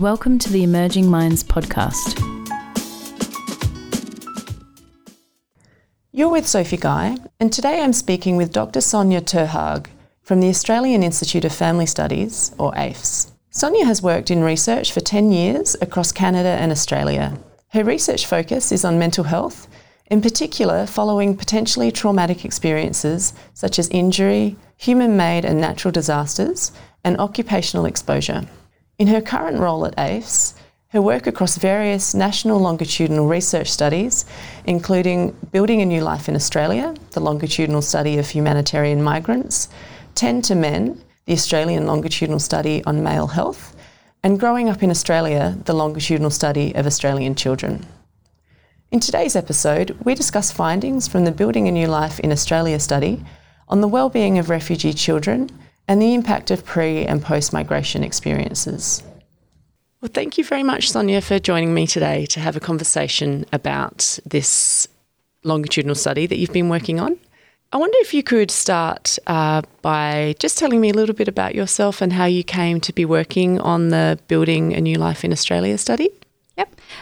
Welcome to the Emerging Minds podcast. You're with Sophie Guy, and today I'm speaking with Dr. Sonia Terhaag from the Australian Institute of Family Studies, or AIFS. Sonia has worked in research for 10 years across Canada and Australia. Her research focus is on mental health, in particular following potentially traumatic experiences such as injury, human made and natural disasters, and occupational exposure. In her current role at AIFS, her work across various national longitudinal research studies, including Building a New Life in Australia, the longitudinal study of humanitarian migrants, Ten to Men, the Australian longitudinal study on male health, and Growing Up in Australia, the longitudinal study of Australian children. In today's episode, we discuss findings from the Building a New Life in Australia study on the well-being of refugee children and the impact of pre and post migration experiences. Well, thank you very much, Sonia, for joining me today to have a conversation about this longitudinal study that you've been working on. I wonder if you could start uh, by just telling me a little bit about yourself and how you came to be working on the Building a New Life in Australia study.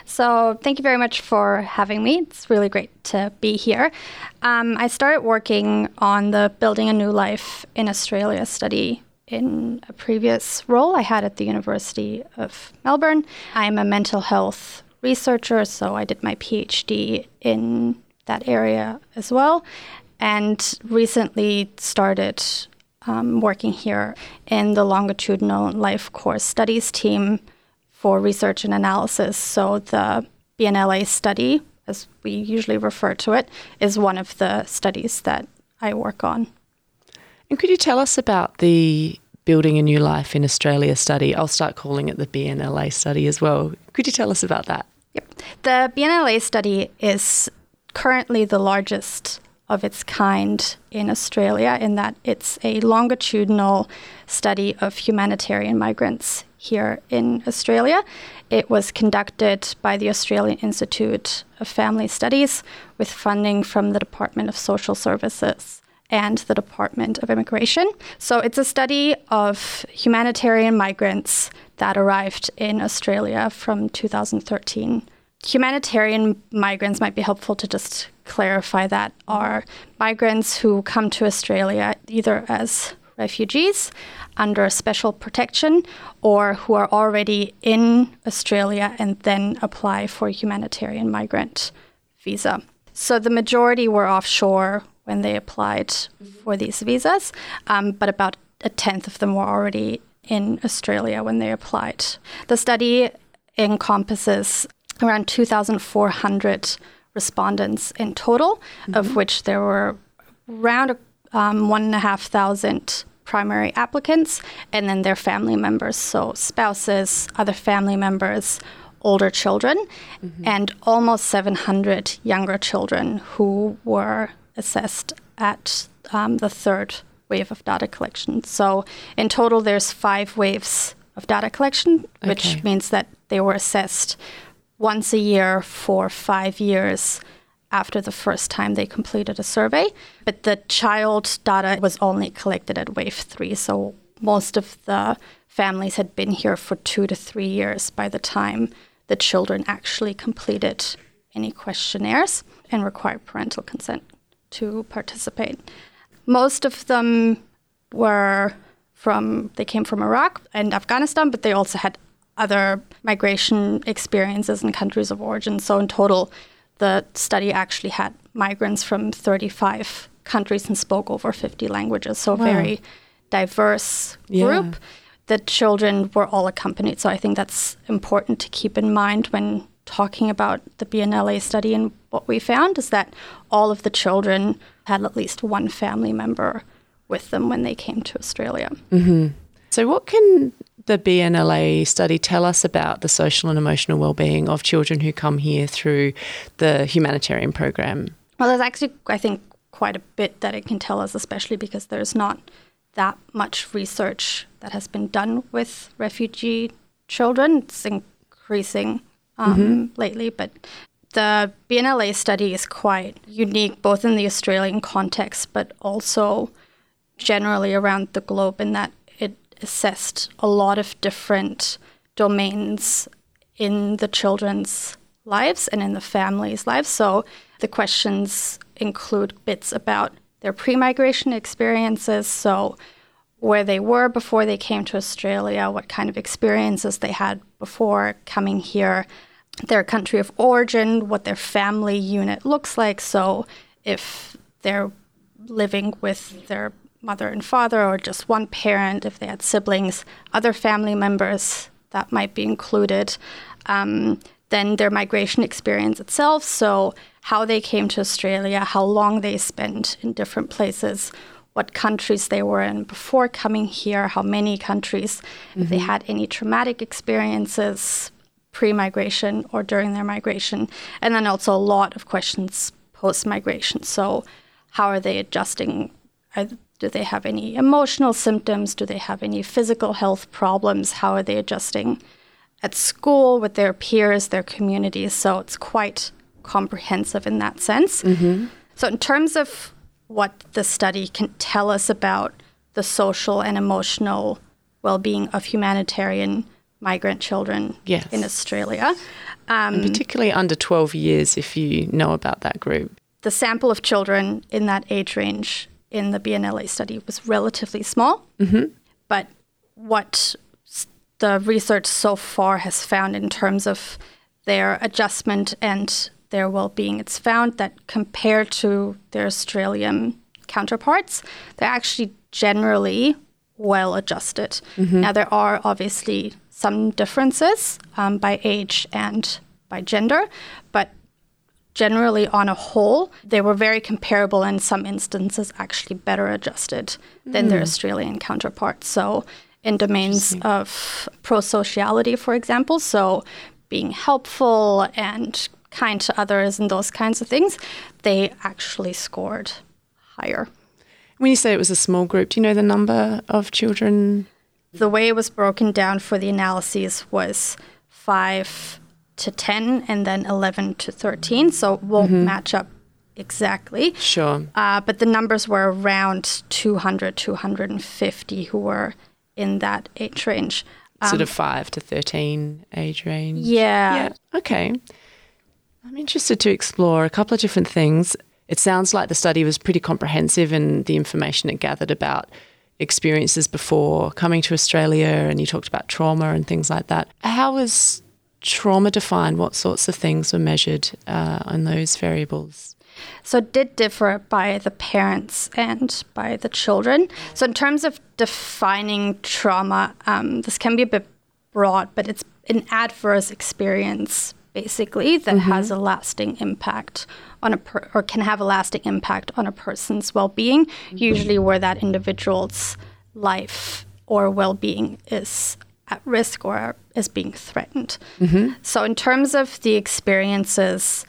So thank you very much for having me. It's really great to be here. Um, I started working on the Building a New Life in Australia study in a previous role I had at the University of Melbourne. I'm a mental health researcher, so I did my PhD in that area as well, and recently started um, working here in the longitudinal life course studies team for research and analysis. So the BNLA study, as we usually refer to it, is one of the studies that I work on. And could you tell us about the Building a New Life in Australia study? I'll start calling it the BNLA study as well. Could you tell us about that? Yep. The BNLA study is currently the largest of its kind in Australia in that it's a longitudinal study of humanitarian migrants here in Australia. It was conducted by the Australian Institute of Family Studies with funding from the Department of Social Services and the Department of Immigration. So it's a study of humanitarian migrants that arrived in Australia from 2013. Humanitarian migrants might be helpful to just clarify that are migrants who come to Australia either as refugees under special protection or who are already in Australia and then apply for a humanitarian migrant visa. So the majority were offshore when they applied for these visas, um, but about a tenth of them were already in Australia when they applied. The study encompasses around 2,400 respondents in total, mm-hmm. of which there were around um, one and a half thousand primary applicants and then their family members, so spouses, other family members, older children, mm-hmm. and almost 700 younger children who were assessed at um, the third wave of data collection. So in total, there's five waves of data collection, which okay. means that they were assessed once a year for five years after the first time they completed a survey. But the child data was only collected at wave three. So most of the families had been here for two to three years by the time the children actually completed any questionnaires and required parental consent to participate. Most of them were from, they came from Iraq and Afghanistan, but they also had other migration experiences in countries of origin. So in total, the study actually had migrants from 35 countries and spoke over 50 languages. So, wow. very diverse group. Yeah. The children were all accompanied. So, I think that's important to keep in mind when talking about the BNLA study. And what we found is that all of the children had at least one family member with them when they came to Australia. Mm-hmm. So, what can the BNLA study tell us about the social and emotional well-being of children who come here through the humanitarian program? Well, there's actually, I think, quite a bit that it can tell us, especially because there's not that much research that has been done with refugee children. It's increasing um, mm-hmm. lately, but the BNLA study is quite unique, both in the Australian context, but also generally around the globe, in that assessed a lot of different domains in the children's lives and in the families' lives. So the questions include bits about their pre migration experiences. So, where they were before they came to Australia, what kind of experiences they had before coming here, their country of origin, what their family unit looks like. So, if they're living with their mother and father or just one parent, if they had siblings, other family members that might be included. Um, then their migration experience itself. So, how they came to Australia, how long they spent in different places, what countries they were in before coming here, how many countries, mm-hmm. if they had any traumatic experiences pre migration or during their migration. And then also a lot of questions post migration. So, how are they adjusting? Are, do they have any emotional symptoms? Do they have any physical health problems? How are they adjusting at school with their peers, their communities? So it's quite comprehensive in that sense. Mm-hmm. So, in terms of what the study can tell us about the social and emotional well being of humanitarian migrant children yes. in Australia. Um, particularly under 12 years, if you know about that group. The sample of children in that age range in the BNLA study was relatively small, mm-hmm. but what the research so far has found in terms of their adjustment and their well-being, it's found that compared to their Australian counterparts, they're actually generally well adjusted. Mm-hmm. Now there are obviously some differences um, by age and by gender, but generally on a whole, they were very comparable in some instances, actually better adjusted than mm. their Australian counterparts. So, in domains of pro sociality, for example, so being helpful and kind to others and those kinds of things, they actually scored higher. When you say it was a small group, do you know the number of children? The way it was broken down for the analyses was five to 10 and then 11 to 13. So it won't mm-hmm. match up exactly. Sure. Uh, but the numbers were around 200, 250 who were in that age range. Um, sort of 5 to 13 age range. Yeah. Yeah. Okay. I'm interested to explore a couple of different things. It sounds like the study was pretty comprehensive in the information it gathered about experiences before coming to Australia, and you talked about trauma and things like that. How was trauma defined? What sorts of things were measured uh, on those variables? So it did differ by the parents and by the children. So in terms of defining trauma, um, this can be a bit broad, but it's an adverse experience basically that mm-hmm. has a lasting impact on a per- or can have a lasting impact on a person's well-being, usually where that individual's life or well-being is at risk or is being threatened. Mm-hmm. So, in terms of the experiences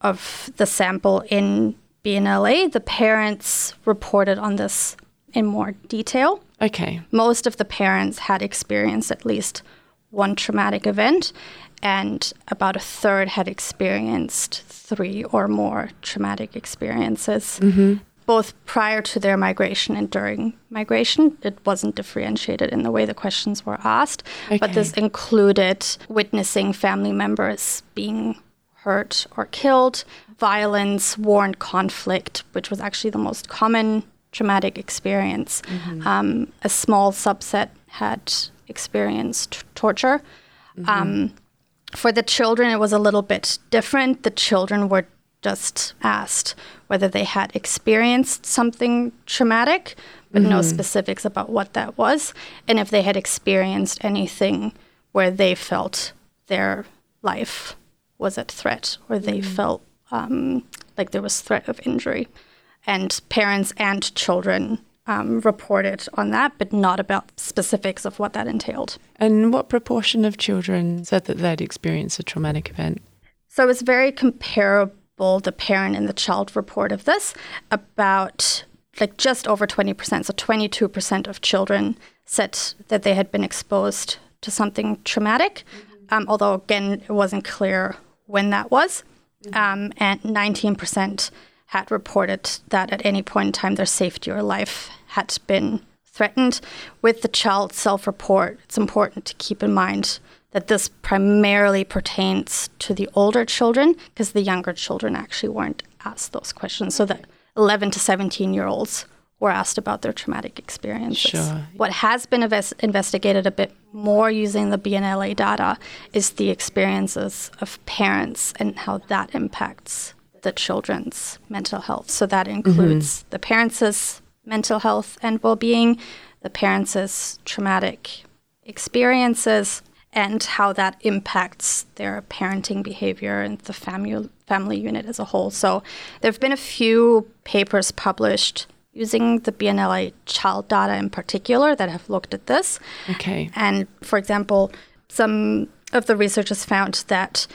of the sample in BNLA, the parents reported on this in more detail. Okay. Most of the parents had experienced at least one traumatic event, and about a third had experienced three or more traumatic experiences. Mm-hmm both prior to their migration and during migration. It wasn't differentiated in the way the questions were asked, okay. but this included witnessing family members being hurt or killed, violence, war and conflict, which was actually the most common traumatic experience. Mm-hmm. Um, a small subset had experienced torture. Mm-hmm. Um, for the children, it was a little bit different. The children were just asked whether they had experienced something traumatic, but mm-hmm. no specifics about what that was, and if they had experienced anything where they felt their life was at threat or they mm-hmm. felt um, like there was threat of injury. And parents and children um, reported on that, but not about specifics of what that entailed. And what proportion of children said that they'd experienced a traumatic event? So it was very comparable the parent and the child report of this, about like just over 20%, so 22% of children said that they had been exposed to something traumatic, mm-hmm. um, although again, it wasn't clear when that was. Mm-hmm. Um, and 19% had reported that at any point in time their safety or life had been threatened. With the child self report, it's important to keep in mind that this primarily pertains to the older children because the younger children actually weren't asked those questions. So that 11 to 17 year olds were asked about their traumatic experiences. Sure. What has been invest- investigated a bit more using the BNLA data is the experiences of parents and how that impacts the children's mental health. So that mm-hmm. includes the parents' mental health and well being, the parents' traumatic experiences, and how that impacts their parenting behavior and the family, family unit as a whole. So there have been a few papers published using the BNLA child data in particular that have looked at this. Okay. And for example, some of the researchers found that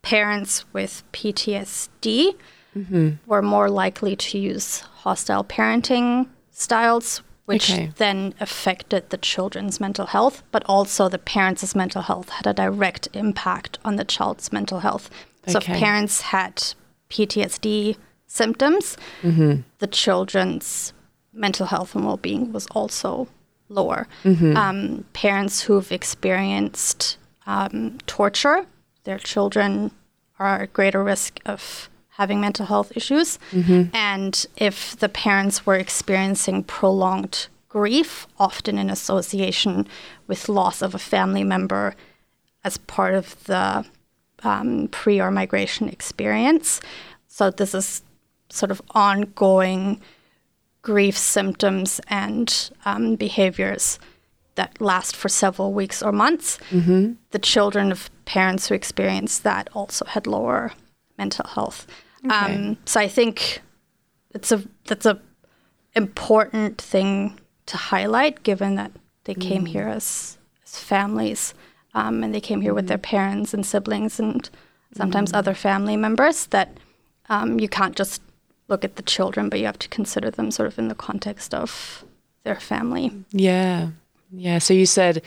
parents with PTSD mm-hmm. were more likely to use hostile parenting styles, which Okay. then affected the children's mental health, but also the parents' mental health had a direct impact on the child's mental health. So Okay. if parents had PTSD symptoms, the children's mental health and well-being was also lower. Um, parents who've experienced um, torture, their children are at greater risk of having mental health issues. And if the parents were experiencing prolonged grief, often in association with loss of a family member as part of the um, pre or migration experience. So this is sort of ongoing grief symptoms and um, behaviors that last for several weeks or months. The children of parents who experienced that also had lower mental health. Um, so I think it's a that's a important thing to highlight, given that they came here as, as families um, and they came here with their parents and siblings and sometimes other family members. That um, you can't just look at the children, but you have to consider them sort of in the context of their family. Yeah. Yeah. So you said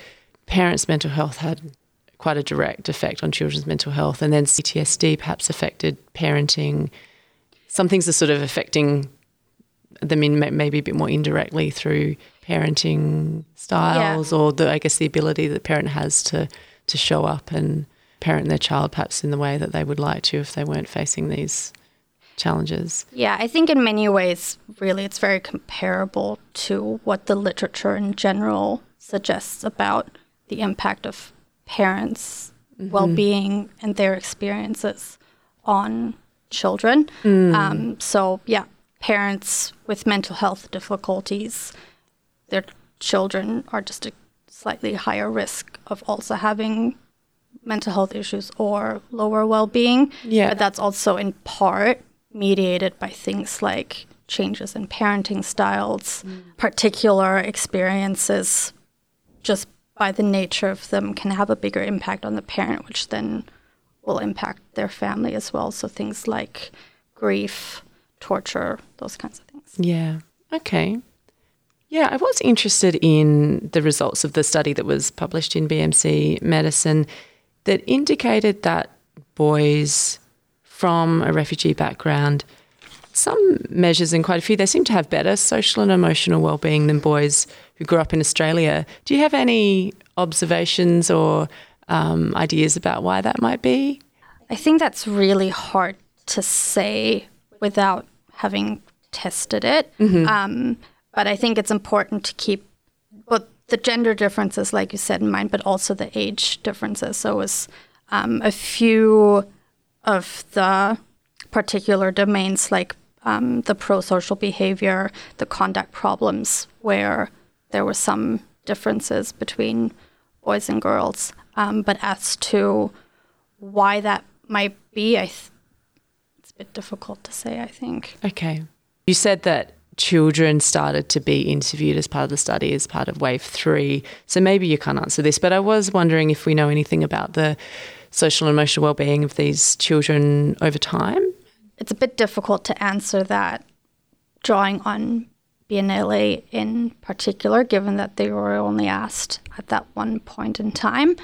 parents' mental health had quite a direct effect on children's mental health, and then PTSD perhaps affected parenting. Some things are sort of affecting them in maybe a bit more indirectly through parenting styles or the I guess the ability that the parent has to to show up and parent their child perhaps in the way that they would like to if they weren't facing these challenges. Yeah, I think in many ways, really, it's very comparable to what the literature in general suggests about the impact of parents' mm-hmm. well being and their experiences on children. Mm. Um, so, yeah, parents with mental health difficulties, their children are just a slightly higher risk of also having mental health issues or lower well-being. Yeah. But that's also in part mediated by things like changes in parenting styles, mm. particular experiences just by the nature of them can have a bigger impact on the parent, which then will impact their family as well. So things like grief, torture, those kinds of things. Yeah. Okay. Yeah, I was interested in the results of the study that was published in BMC Medicine that indicated that boys from a refugee background, some measures and quite a few, they seem to have better social and emotional well-being than boys who grew up in Australia. Do you have any observations or um, ideas about why that might be? I think that's really hard to say without having tested it. Um, but I think it's important to keep both the gender differences, like you said, in mind, but also the age differences. So it was um, a few of the particular domains, like um, the pro-social behavior, the conduct problems, where there were some differences between boys and girls. Um, but as to why that might be, I th- it's a bit difficult to say. I think. Okay. You said that children started to be interviewed as part of the study, as part of wave three. So maybe you can't answer this, but I was wondering if we know anything about the social and emotional well-being of these children over time. It's a bit difficult to answer that, drawing on BNLA in particular, given that they were only asked at that one point in time.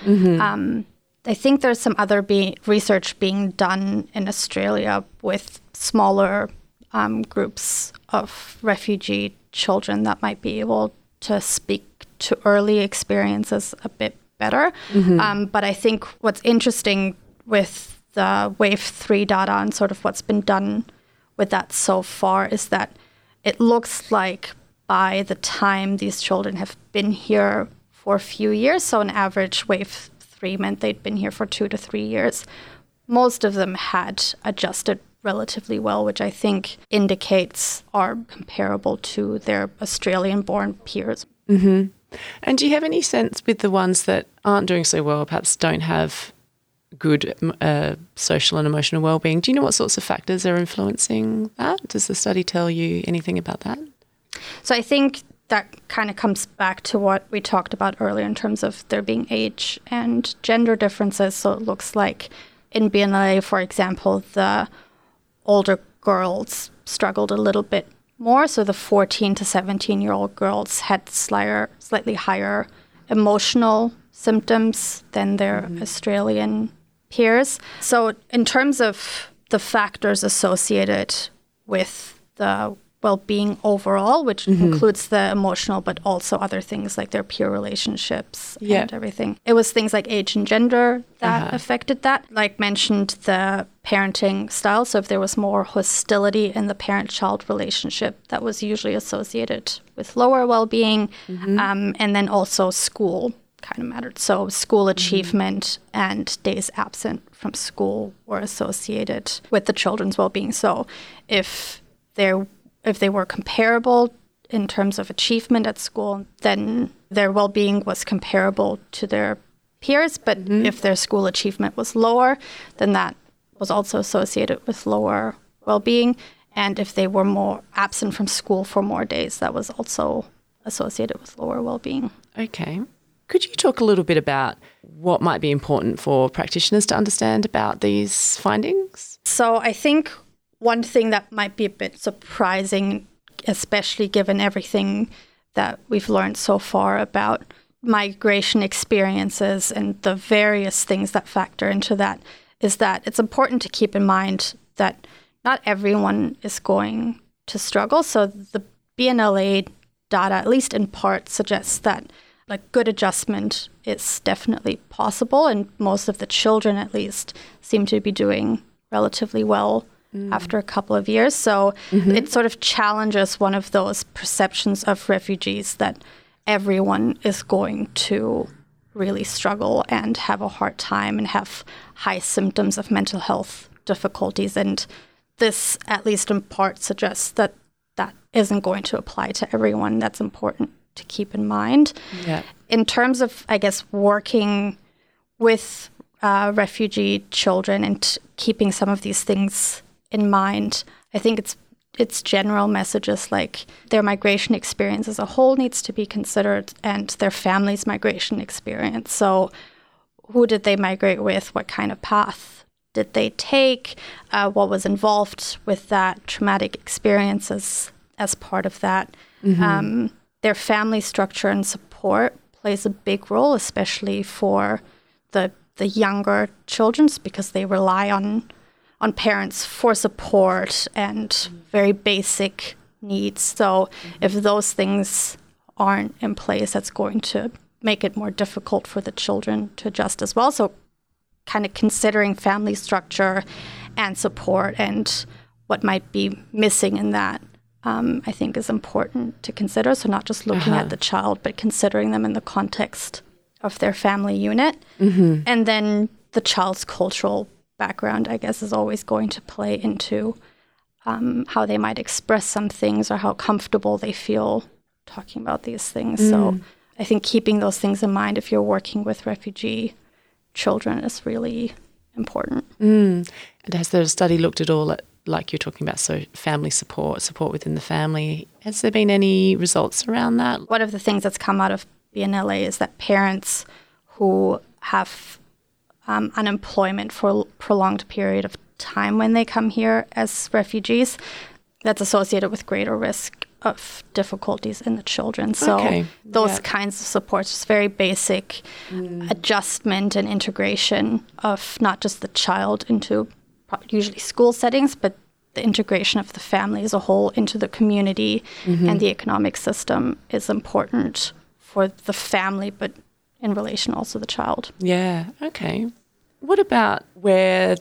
Um, I think there's some other be- research being done in Australia with smaller um, groups of refugee children that might be able to speak to early experiences a bit better. Um, but I think what's interesting with the Wave 3 data and sort of what's been done with that so far is that it looks like by the time these children have been here for a few years, so an average Wave 3 meant they'd been here for two to three years, most of them had adjusted relatively well, which I think indicates are comparable to their Australian born peers. Mm-hmm. And do you have any sense with the ones that aren't doing so well, perhaps don't have good uh, social and emotional well-being? Do you know what sorts of factors are influencing that? Does the study tell you anything about that? So I think that kind of comes back to what we talked about earlier in terms of there being age and gender differences. So it looks like in BNLA, for example, the older girls struggled a little bit more. So the 14 to 17 year old girls had slighter, slightly higher emotional symptoms than their Australian So, in terms of the factors associated with the well being overall, which includes the emotional, but also other things like their peer relationships Yeah. and everything. It was things like age and gender that Uh-huh. affected that. Like mentioned, the parenting style. So if there was more hostility in the parent-child relationship, that was usually associated with lower well-being, um, and then also school kind of mattered. So school mm-hmm. achievement and days absent from school were associated with the children's well-being. So if there if they were comparable in terms of achievement at school, then their well-being was comparable to their peers. But mm-hmm. if their school achievement was lower, then that was also associated with lower well-being. And if they were more absent from school for more days, that was also associated with lower well-being. Okay. Could you talk a little bit about what might be important for practitioners to understand about these findings? So I think one thing that might be a bit surprising, especially given everything that we've learned so far about migration experiences and the various things that factor into that, is that it's important to keep in mind that not everyone is going to struggle. So the BNLA data, at least in part, suggests that like good adjustment is definitely possible, and most of the children, at least, seem to be doing relatively well mm. after a couple of years. So mm-hmm. it sort of challenges one of those perceptions of refugees that everyone is going to really struggle and have a hard time and have high symptoms of mental health difficulties. And this, at least in part, suggests that that isn't going to apply to everyone. That's important to keep in mind. Yeah. In terms of, I guess, working with uh, refugee children and keeping some of these things in mind, I think it's it's general messages like their migration experience as a whole needs to be considered and their family's migration experience. So, who did they migrate with? What kind of path did they take? Uh, what was involved with that? Traumatic experiences as part of that. Um, their family structure and support plays a big role, especially for the the younger children, because they rely on on parents for support and very basic needs. So if those things aren't in place, that's going to make it more difficult for the children to adjust as well. So kind of considering family structure and support and what might be missing in that, um, I think is important to consider. So not just looking Uh-huh. at the child, but considering them in the context of their family unit. And then the child's cultural background, I guess, is always going to play into um, how they might express some things or how comfortable they feel talking about these things. So I think keeping those things in mind if you're working with refugee children is really important. And has the study looked at all at, like you're talking about, so family support, support within the family? Has there been any results around that? One of the things that's come out of BNLA is that parents who have um, unemployment for a prolonged period of time when they come here as refugees, that's associated with greater risk of difficulties in the children. So Okay, those yeah. kinds of supports, just very basic adjustment and integration of not just the child into usually school settings, but the integration of the family as a whole into the community mm-hmm. and the economic system is important for the family, but in relation also the child. Yeah, okay. What about where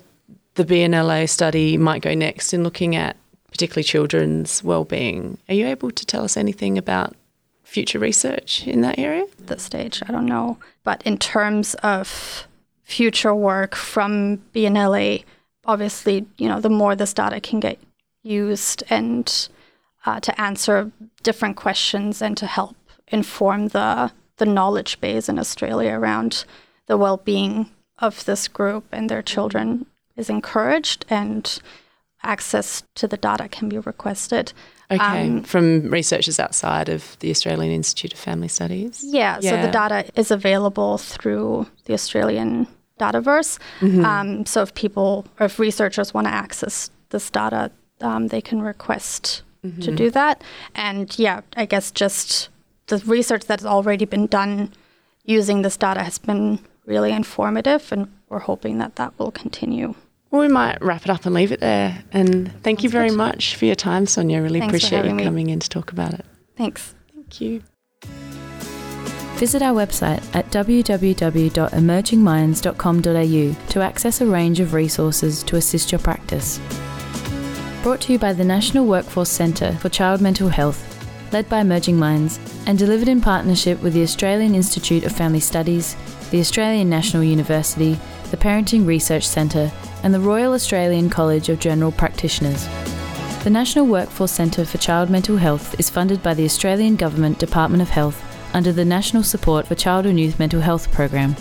the BNLA study might go next in looking at particularly children's well-being? Are you able to tell us anything about future research in that area? At this stage, I don't know. But in terms of future work from BNLA, obviously, you know, the more this data can get used and uh, to answer different questions and to help inform the the knowledge base in Australia around the well-being of this group and their children is encouraged and access to the data can be requested. Okay, Um, from researchers outside of the Australian Institute of Family Studies. Yeah, so the data is available through the Australian Dataverse. Mm-hmm. Um, so if people or if researchers want to access this data, um, they can request to Mm-hmm. do that. And yeah, I guess just the research that's already been done using this data has been really informative, and we're hoping that that will continue. Well, we might wrap it up and leave it there. And thank you very good. much for your time, Sonia. Really Thanks appreciate you having me. coming in to talk about it. Thanks. Thank you. Visit our website at www.emergingminds.com.au to access a range of resources to assist your practice. Brought to you by the National Workforce Centre for Child Mental Health, led by Emerging Minds, and delivered in partnership with the Australian Institute of Family Studies, the Australian National University, the Parenting Research Centre, and the Royal Australian College of General Practitioners. The National Workforce Centre for Child Mental Health is funded by the Australian Government Department of Health under the National Support for Child and Youth Mental Health program